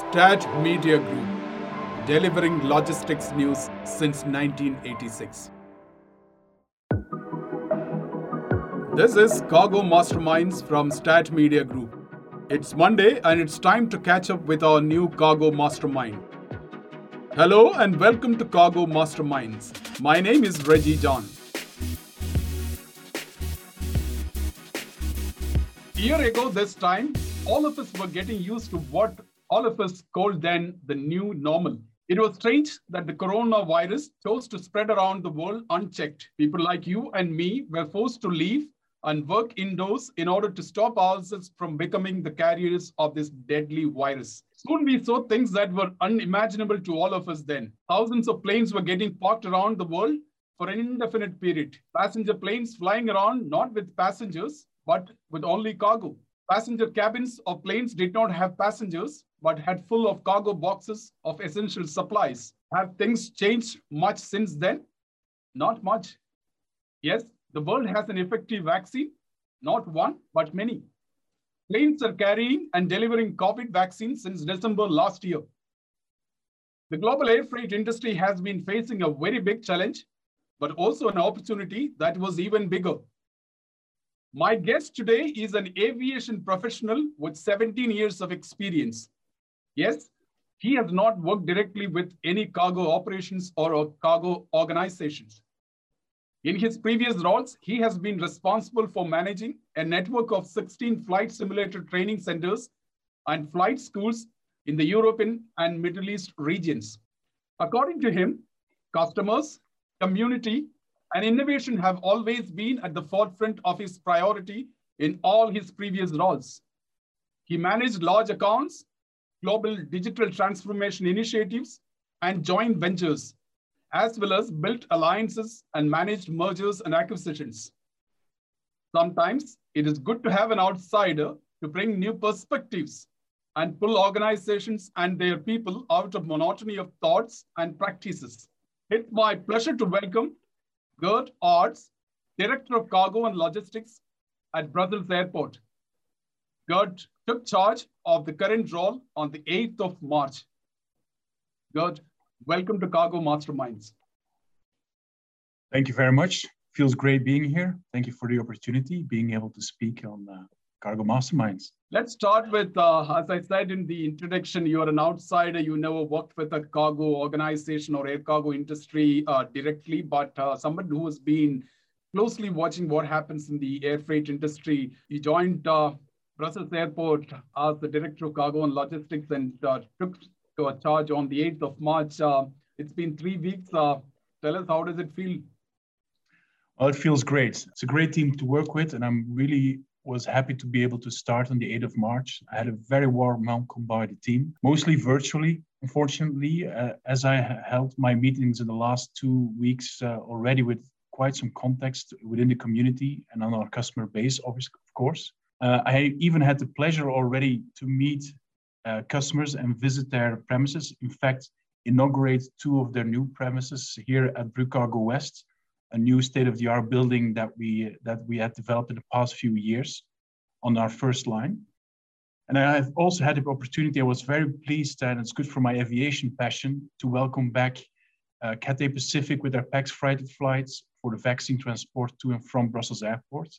Stat Media Group, delivering logistics news since 1986. This is Cargo Masterminds from Stat Media Group. It's Monday and it's time to catch up with our new Cargo Mastermind. Hello and welcome to Cargo Masterminds. My name is Reggie John. A year ago, this time, all of us were getting used to what all of us called then the new normal. It was strange that the coronavirus chose to spread around the world unchecked. People like you and me were forced to leave and work indoors in order to stop ourselves from becoming the carriers of this deadly virus. Soon we saw things that were unimaginable to all of us then. Thousands of planes were getting parked around the world for an indefinite period. Passenger planes flying around not with passengers, but with only cargo. Passenger cabins of planes did not have passengers, but had full of cargo boxes of essential supplies. Have things changed much since then? Not much. Yes, the world has an effective vaccine, not one, but many. Planes are carrying and delivering COVID vaccines since December last year. The global air freight industry has been facing a very big challenge, but also an opportunity that was even bigger. My guest today is an aviation professional with 17 years of experience. Yes, he has not worked directly with any cargo operations or cargo organizations. In his previous roles, he has been responsible for managing a network of 16 flight simulator training centers and flight schools in the European and Middle East regions. According to him, customers, community, and innovation have always been at the forefront of his priority in all his previous roles. He managed large accounts, global digital transformation initiatives, and joint ventures as well as built alliances and managed mergers and acquisitions. Sometimes it is good to have an outsider to bring new perspectives and pull organizations and their people out of monotony of thoughts and practices. It's my pleasure to welcome Geert Aerts, Director of Cargo and Logistics at Brussels Airport. Geert took charge of the current role on the 8th of March. Geert, Welcome to Cargo Masterminds. Thank you very much. Feels great being here. Thank you for the opportunity, being able to speak on uh, Cargo Masterminds. Let's start with, uh, as I said in the introduction, you're an outsider. You never worked with a cargo organization or air cargo industry uh, directly, but uh, someone who has been closely watching what happens in the air freight industry. You joined uh, Brussels Airport as the Director of Cargo and Logistics and uh, took to a charge on the 8th of March. Uh, it's been three weeks. Uh, tell us, how does it feel? Well, it feels great. It's a great team to work with, and I'm really was happy to be able to start on the 8th of March. I had a very warm welcome by the team, mostly virtually, unfortunately, uh, as I held my meetings in the last two weeks uh, already with quite some context within the community and on our customer base, obviously, of course. Uh, I even had the pleasure already to meet uh, customers and visit their premises. In fact, inaugurate two of their new premises here at Cargo West, a new state-of-the-art building that we that we had developed in the past few years on our first line. And I have also had the opportunity, I was very pleased, and it's good for my aviation passion, to welcome back uh, Cathay Pacific with their PAX freighted flights for the vaccine transport to and from Brussels Airport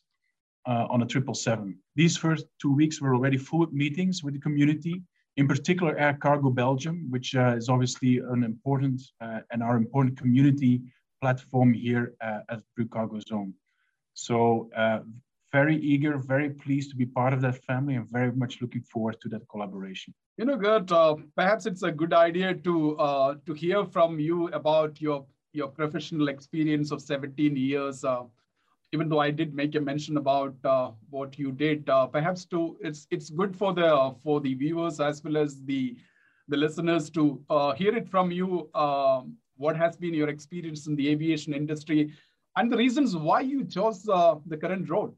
uh, on a 777. These first two weeks were already full of meetings with the community, in particular Air Cargo Belgium, which uh, is obviously an important uh, and our important community platform here uh, at BRUcargo Zone. So uh, very eager, very pleased to be part of that family and very much looking forward to that collaboration. You know, Geert, uh, perhaps it's a good idea to uh, to hear from you about your your professional experience of 17 years even though I did make a mention about uh, what you did, uh, perhaps to it's it's good for the for the viewers as well as the the listeners to uh, hear it from you. Um, what has been your experience in the aviation industry, and the reasons why you chose uh, the current role?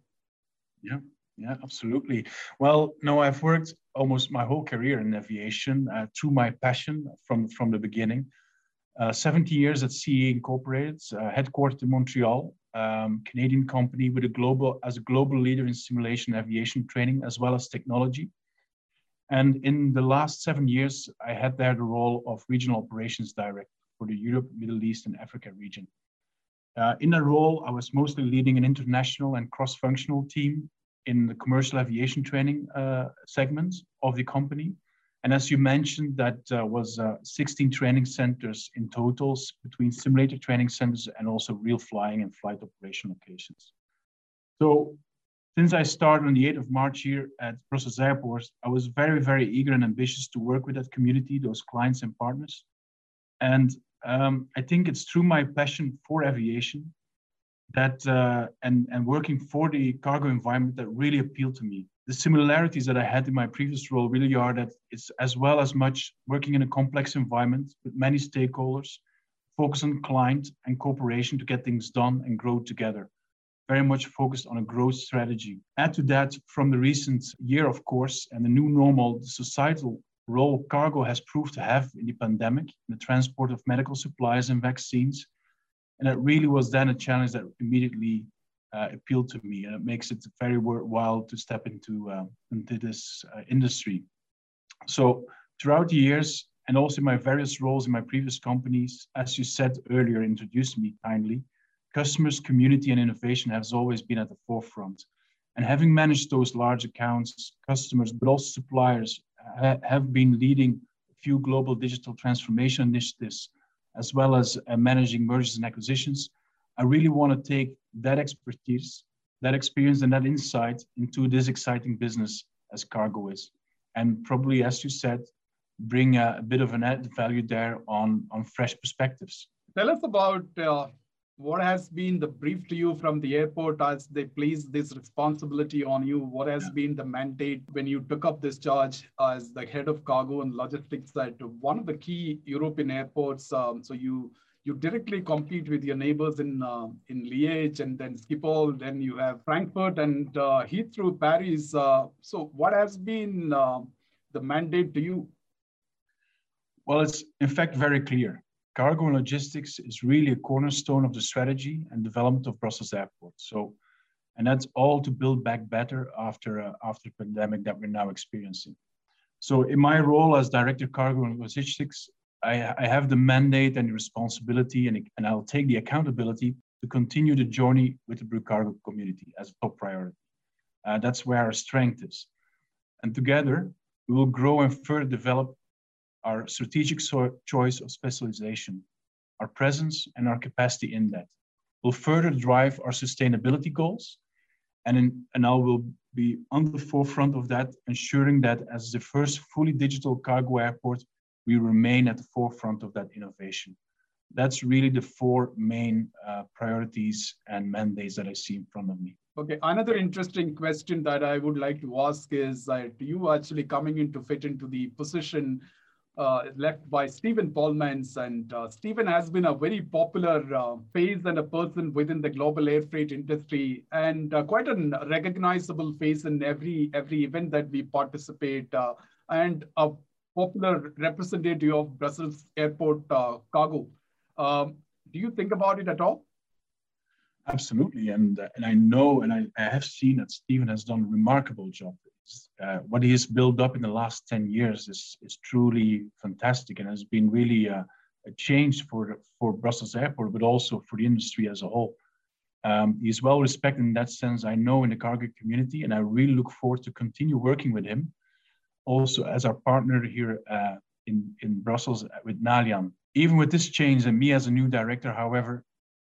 Yeah, yeah, absolutely. Well, no, I've worked almost my whole career in aviation uh, through my passion from from the beginning. Uh, 70 years at CAE Incorporated, uh, headquartered in Montreal, um, Canadian company with a global as a global leader in simulation aviation training as well as technology. And in the last seven years, I had there the role of regional operations director for the Europe, Middle East, and Africa region. Uh, in that role, I was mostly leading an international and cross-functional team in the commercial aviation training uh, segment of the company. And as you mentioned, that uh, was uh, 16 training centers in totals between simulator training centers and also real flying and flight operation locations. So since I started on the 8th of March here at Brussels Airport, I was very, very eager and ambitious to work with that community, those clients and partners. And um, I think it's through my passion for aviation that uh, and and working for the cargo environment that really appealed to me. The similarities that I had in my previous role really are that it's as well as much working in a complex environment with many stakeholders, focus on client and cooperation to get things done and grow together. Very much focused on a growth strategy. Add to that, from the recent year, of course, and the new normal, the societal role cargo has proved to have in the pandemic, in the transport of medical supplies and vaccines. And it really was then a challenge that immediately uh, appealed to me. And it makes it very worthwhile to step into, uh, into this uh, industry. So throughout the years, and also my various roles in my previous companies, as you said earlier, introduced me kindly, customers, community, and innovation has always been at the forefront. And having managed those large accounts, customers, but also suppliers ha have been leading a few global digital transformation initiatives, as well as uh, managing mergers and acquisitions. I really want to take that expertise, that experience, and that insight into this exciting business as cargo is. And probably, as you said, bring a, a bit of an added value there on, on fresh perspectives. Tell us about uh, what has been the brief to you from the airport as they place this responsibility on you? What has yeah. been the mandate when you took up this charge as the head of cargo and logistics at one of the key European airports? Um, so you you directly compete with your neighbors in uh, in Liège and then Schiphol. Then you have Frankfurt and uh, Heathrow, Paris. Uh, so what has been uh, the mandate to you? Well, it's in fact very clear cargo and logistics is really a cornerstone of the strategy and development of Brussels Airport. So, and that's all to build back better after uh, after the pandemic that we're now experiencing. So, in my role as director cargo and logistics, I, I have the mandate and the responsibility, and, and I'll take the accountability to continue the journey with the BRUcargo community as a top priority. Uh, that's where our strength is. And together, we will grow and further develop our strategic so choice of specialization, our presence, and our capacity in that We'll further drive our sustainability goals. And, in, and I will be on the forefront of that, ensuring that as the first fully digital cargo airport, we remain at the forefront of that innovation. That's really the four main uh, priorities and mandates that I see in front of me. Okay, another interesting question that I would like to ask is that you actually coming in to fit into the position uh, left by Steven Polmans. And uh, Steven has been a very popular uh, face and a person within the global air freight industry and uh, quite a recognizable face in every, every event that we participate uh, and a popular representative of Brussels Airport uh, cargo. Um, do you think about it at all? Absolutely. And, and I know and I, I have seen that Steven has done a remarkable job uh, what he has built up in the last 10 years is, is truly fantastic and has been really a, a change for, for Brussels Airport, but also for the industry as a whole. Um, he's well respected in that sense, I know, in the cargo community, and I really look forward to continue working with him. Also, as our partner here uh, in, in Brussels with Nallian. Even with this change and me as a new director, however,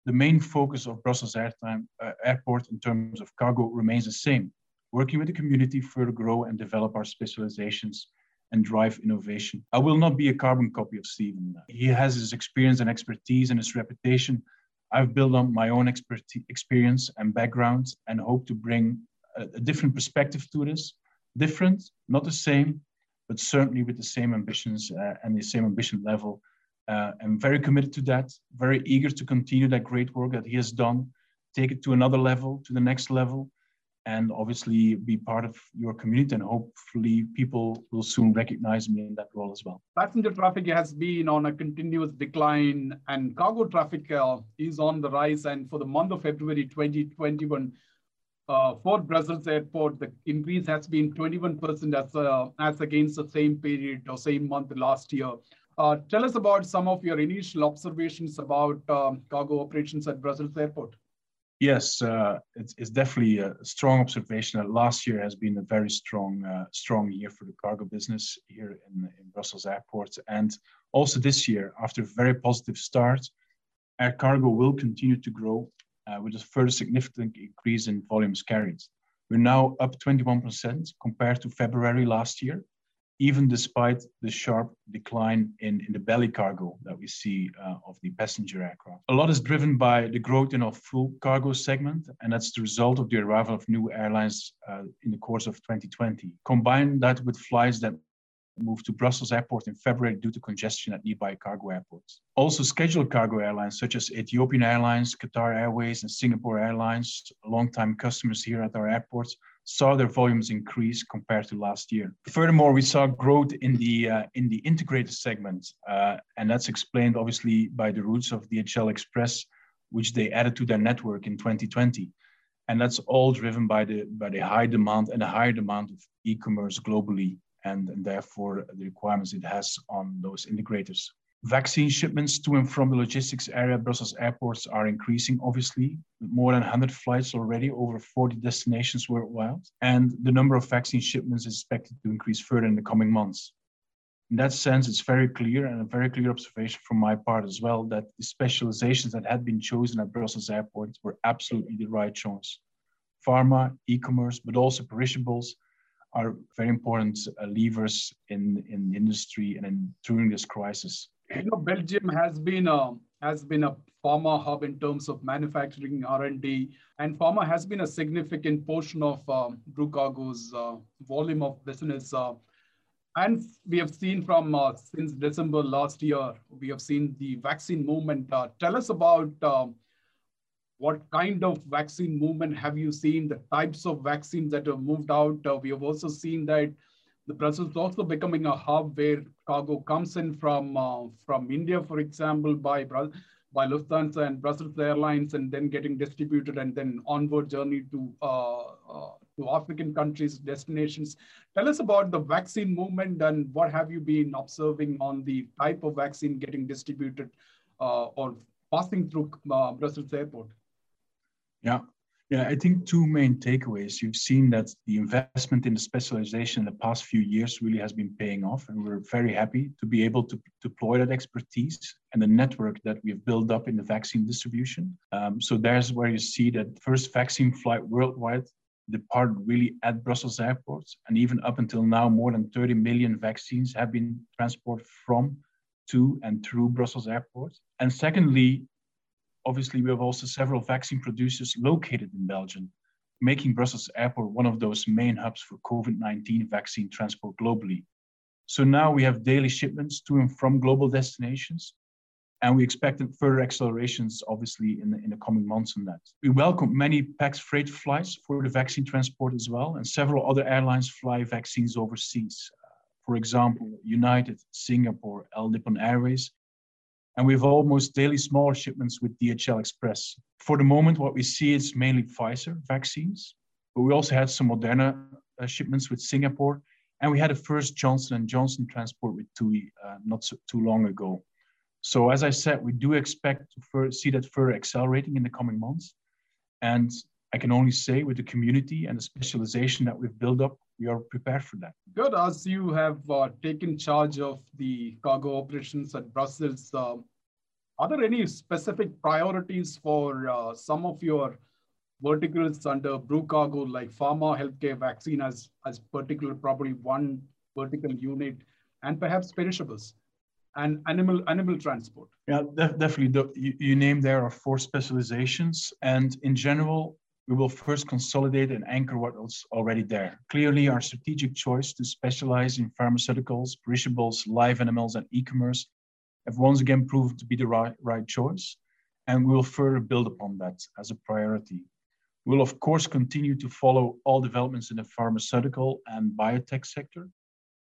the main focus of Brussels Airtime, uh, Airport in terms of cargo remains the same working with the community, further grow and develop our specializations and drive innovation. I will not be a carbon copy of Steven. He has his experience and expertise and his reputation. I've built on my own expertise, experience and background and hope to bring a, a different perspective to this. Different, not the same, but certainly with the same ambitions uh, and the same ambition level. Uh, I'm very committed to that, very eager to continue that great work that he has done, take it to another level, to the next level, and obviously be part of your community and hopefully people will soon recognize me in that role as well. Passenger traffic has been on a continuous decline and cargo traffic uh, is on the rise and for the month of February 2021 uh, for Brussels airport, the increase has been 21% as, uh, as against the same period or same month last year. Uh, tell us about some of your initial observations about um, cargo operations at Brussels airport. Yes, uh, it's, it's, definitely a strong observation that last year has been a very strong, uh, strong year for the cargo business here in, in Brussels airport. And also this year, after a very positive start, air cargo will continue to grow with a further significant increase in volumes carried. We're now up 21% compared to February last year, even despite the sharp decline in, in the belly cargo that we see uh, of the passenger aircraft. A lot is driven by the growth in our full cargo segment, and that's the result of the arrival of new airlines uh, in the course of 2020. Combine that with flights that moved to Brussels Airport in February due to congestion at nearby cargo airports. Also, scheduled cargo airlines such as Ethiopian Airlines, Qatar Airways, and Singapore Airlines, longtime customers here at our airports, saw their volumes increase compared to last year. Furthermore, we saw growth in the uh, in the integrated segment, uh, and that's explained obviously by the routes of DHL Express, which they added to their network in 2020 and that's all driven by the by the high demand and the higher demand of e-commerce globally and, and therefore the requirements it has on those integrators. Vaccine shipments to and from the logistics area Brussels airports are increasing, obviously, more than 100 flights already over 40 destinations worldwide. And the number of vaccine shipments is expected to increase further in the coming months. In that sense, it's very clear and a very clear observation from my part as well that the specializations that had been chosen at Brussels airports were absolutely the right choice. Pharma, e-commerce, but also perishables, are very important uh, levers in, in industry and in, during this crisis. You know, Belgium has been a has been a pharma hub in terms of manufacturing R&D, and pharma has been a significant portion of um, uh, volume of business. Uh, and we have seen from uh, since December last year, we have seen the vaccine movement. Uh, tell us about what kind of vaccine movement have you seen, the types of vaccines that have moved out? Uh, we have also seen that the Brussels is also becoming a hub where cargo comes in from, uh, from India, for example, by, by Lufthansa and Brussels Airlines, and then getting distributed and then onward journey to, uh, uh, to African countries, destinations. Tell us about the vaccine movement and what have you been observing on the type of vaccine getting distributed uh, or passing through uh, Brussels airport? Yeah. Yeah, I think two main takeaways. You've seen that the investment in the specialization in the past few years really has been paying off, and we're very happy to be able to deploy that expertise and the network that we've built up in the vaccine distribution. Um, so there's where you see that first vaccine flight worldwide departed really at Brussels airports, and even up until now, more than 30 million vaccines have been transported from, to, and through Brussels airports. And secondly, obviously, we have also several vaccine producers located in Belgium, making Brussels Airport one of those main hubs for COVID 19 vaccine transport globally. So now we have daily shipments to and from global destinations, and we expect further accelerations, obviously, in the, in the coming months on that. We welcome many PAX freight flights for the vaccine transport as well, and several other airlines fly vaccines overseas. For example, United, Singapore, All Nippon Airways, and we have almost daily smaller shipments with DHL Express. For the moment, what we see is mainly Pfizer vaccines, but we also had some Moderna uh, shipments with Singapore, and we had a first Johnson & Johnson transport with TUI uh, not so, too long ago. So as I said, we do expect to see that further accelerating in the coming months. And I can only say with the community and the specialization that we've built up, are prepared for that. Good. As you have uh, taken charge of the cargo operations at Brussels, uh, are there any specific priorities for uh, some of your verticals under BRUcargo, like pharma, healthcare, vaccine, as, as particular, probably one vertical unit, and perhaps perishables? and animal animal transport. Yeah, def definitely. The, you, you named there are four specializations, and in general, we will first consolidate and anchor what was already there. Clearly, our strategic choice to specialize in pharmaceuticals, perishables, live animals, and e-commerce have once again proved to be the right, right choice, and we will further build upon that as a priority. We'll of course continue to follow all developments in the pharmaceutical and biotech sector,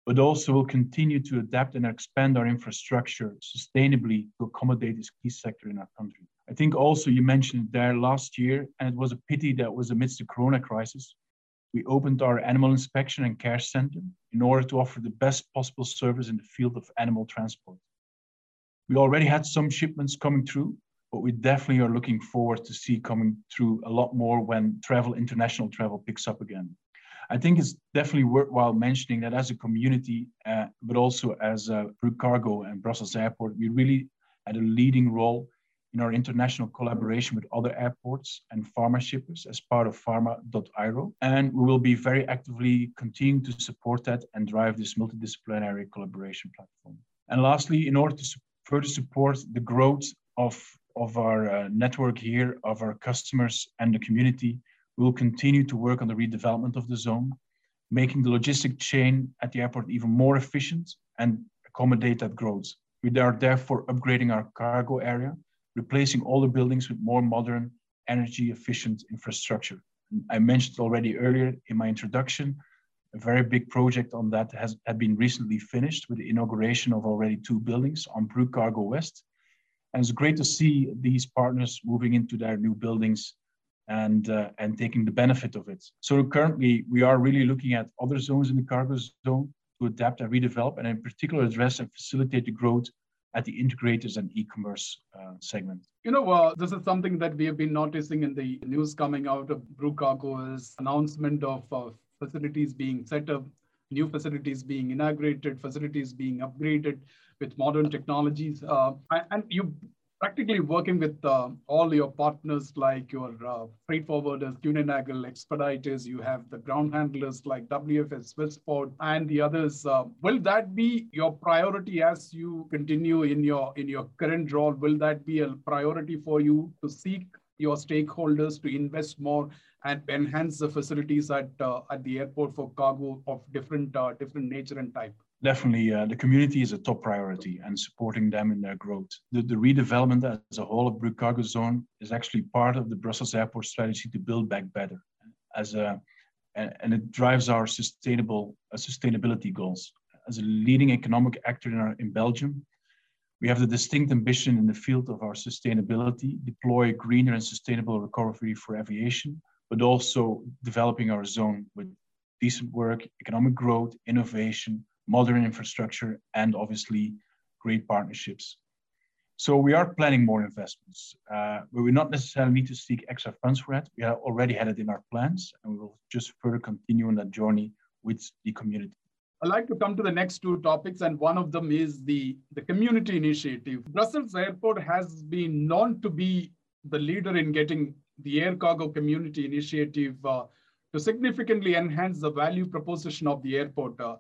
but also will continue to adapt and expand our infrastructure sustainably to accommodate this key sector in our country. I think also you mentioned there last year, and it was a pity that was amidst the Corona crisis. We opened our animal inspection and care center in order to offer the best possible service in the field of animal transport. We already had some shipments coming through, but we definitely are looking forward to see coming through a lot more when travel, international travel picks up again. I think it's definitely worthwhile mentioning that as a community, uh, but also as BRUcargo and Brussels Airport, we really had a leading role in our international collaboration with other airports and pharma shippers as part of pharma.aero. And we will be very actively continuing to support that and drive this multidisciplinary collaboration platform. And lastly, in order to su- further support the growth of, of our uh, network here, of our customers and the community, we will continue to work on the redevelopment of the zone, making the logistic chain at the airport even more efficient and accommodate that growth. We are therefore upgrading our cargo area replacing the buildings with more modern, energy efficient infrastructure. I mentioned already earlier in my introduction, a very big project on that has had been recently finished with the inauguration of already two buildings on BRUcargo West. And it's great to see these partners moving into their new buildings and, uh, and taking the benefit of it. So currently we are really looking at other zones in the cargo zone to adapt and redevelop and in particular address and facilitate the growth at the integrators and e-commerce uh, segment. You know, uh, this is something that we have been noticing in the news coming out of BRUcargo announcement of uh, facilities being set up, new facilities being inaugurated, facilities being upgraded with modern technologies. Uh, and you practically working with uh, all your partners like your uh, freight forwarders, Kuehne+Nagel, Expeditors, you have the ground handlers like WFS, Swissport, and the others. Uh, will that be your priority as you continue in your in your current role? Will that be a priority for you to seek your stakeholders to invest more and enhance the facilities at uh, at the airport for cargo of different uh, different nature and type? Definitely uh, the community is a top priority and supporting them in their growth. The, the redevelopment as a whole of BRUcargo Zone is actually part of the Brussels Airport strategy to build back better, as a and, and it drives our sustainable uh, sustainability goals. As a leading economic actor in, our, in Belgium, we have the distinct ambition in the field of our sustainability, deploy greener and sustainable recovery for aviation, but also developing our zone with decent work, economic growth, innovation, modern infrastructure, and obviously great partnerships. So we are planning more investments, uh, but we not necessarily need to seek extra funds for that. We have already had it in our plans, and we will just further continue on that journey with the community. I'd like to come to the next two topics, and one of them is the, the community initiative. Brussels Airport has been known to be the leader in getting the air cargo community initiative uh, to significantly enhance the value proposition of the airport. Uh,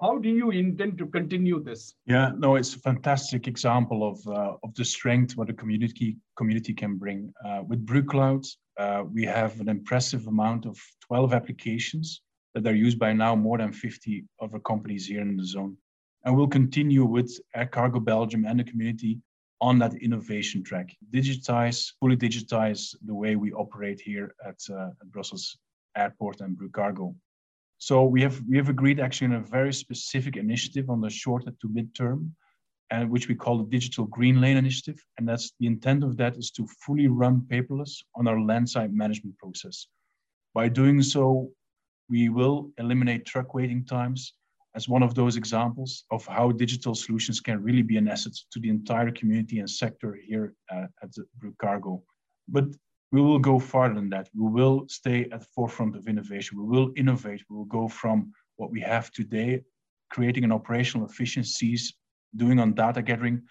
how do you intend to continue this? Yeah, no, it's a fantastic example of uh, of the strength what a community community can bring. Uh, with BRUcloud, uh, we have an impressive amount of 12 applications that are used by now more than 50 other companies here in the zone. And we'll continue with Air Cargo Belgium and the community on that innovation track. Digitize, fully digitize the way we operate here at, uh, at Brussels Airport and BRUcargo. So we have we have agreed actually on a very specific initiative on the short to midterm, and which we call the Digital Green Lane Initiative. And that's the intent of that is to fully run paperless on our landside management process. By doing so, we will eliminate truck waiting times as one of those examples of how digital solutions can really be an asset to the entire community and sector here uh, at the Cargo. But we will go farther than that. We will stay at the forefront of innovation. We will innovate. We will go from what we have today, creating an operational efficiencies, doing on data gathering,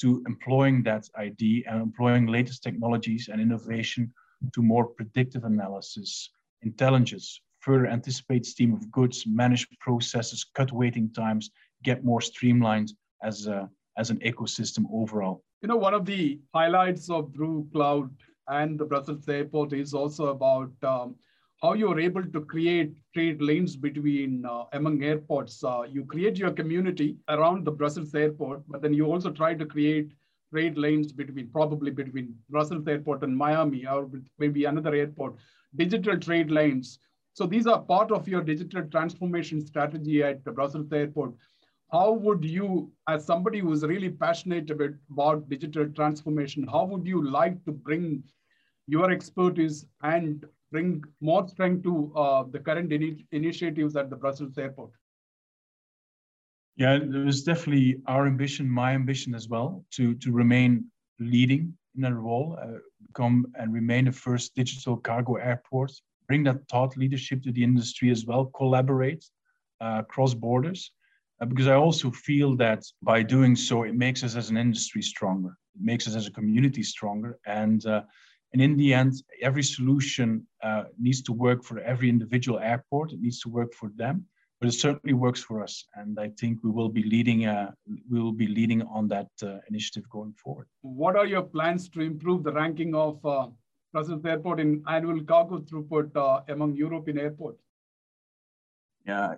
to employing that ID and employing latest technologies and innovation to more predictive analysis, intelligence, further anticipate stream of goods, manage processes, cut waiting times, get more streamlined as a, as an ecosystem overall. You know, one of the highlights of BRUcloud and the Brussels airport is also about um, how you're able to create trade lanes between uh, among airports. Uh, you create your community around the Brussels airport, but then you also try to create trade lanes between probably between Brussels airport and Miami or maybe another airport, digital trade lanes. So these are part of your digital transformation strategy at the Brussels airport. how would you, as somebody who's really passionate about, about digital transformation, how would you like to bring your expertise and bring more strength to uh, the current ini- initiatives at the Brussels airport? Yeah, it was definitely our ambition, my ambition as well, to to remain leading in that role, uh, become and remain the first digital cargo airport, bring that thought leadership to the industry as well, collaborate uh, across borders, uh, because I also feel that by doing so, it makes us as an industry stronger, it makes us as a community stronger, and uh, and in the end, every solution uh, needs to work for every individual airport. It needs to work for them but it certainly works for us, and I think we will be leading. Uh, we will be leading on that uh, initiative going forward. What are your plans to improve the ranking of uh, Brussels Airport in annual cargo throughput uh, among European airports? Yeah,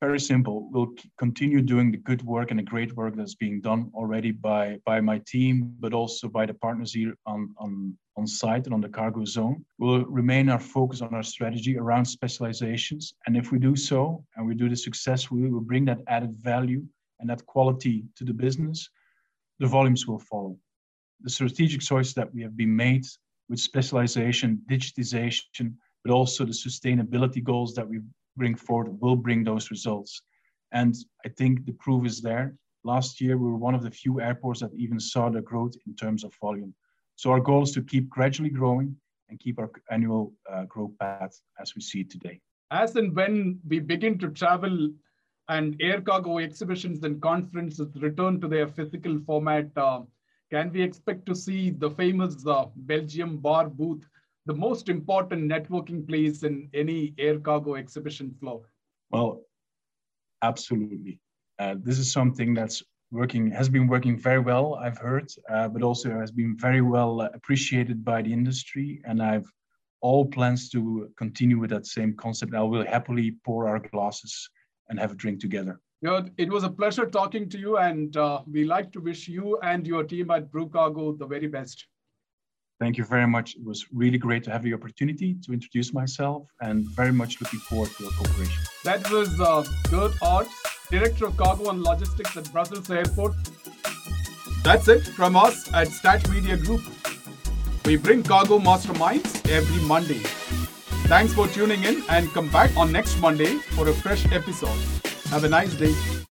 very simple. We'll continue doing the good work and the great work that's being done already by by my team, but also by the partners here on on on site and on the cargo zone. We'll remain our focus on our strategy around specializations, and if we do so and we do this successfully, we will bring that added value and that quality to the business. The volumes will follow. The strategic choice that we have been made with specialization, digitization, but also the sustainability goals that we bring forward will bring those results. And I think the proof is there. Last year, we were one of the few airports that even saw the growth in terms of volume. So our goal is to keep gradually growing and keep our annual uh, growth path as we see it today. As and when we begin to travel and air cargo exhibitions and conferences return to their physical format, uh, can we expect to see the famous uh, Belgium bar booth the most important networking place in any air cargo exhibition floor? Well, absolutely. Uh, this is something that's working has been working very well i've heard uh, but also has been very well appreciated by the industry and i've all plans to continue with that same concept i will happily pour our glasses and have a drink together you know, it was a pleasure talking to you and uh, we like to wish you and your team at BRUcargo the very best Thank you very much. It was really great to have the opportunity to introduce myself and very much looking forward to our cooperation. That was uh, Geert Aerts, Director of Cargo and Logistics at Brussels Airport. That's it from us at Stat Media Group. We bring cargo masterminds every Monday. Thanks for tuning in and come back on next Monday for a fresh episode. Have a nice day.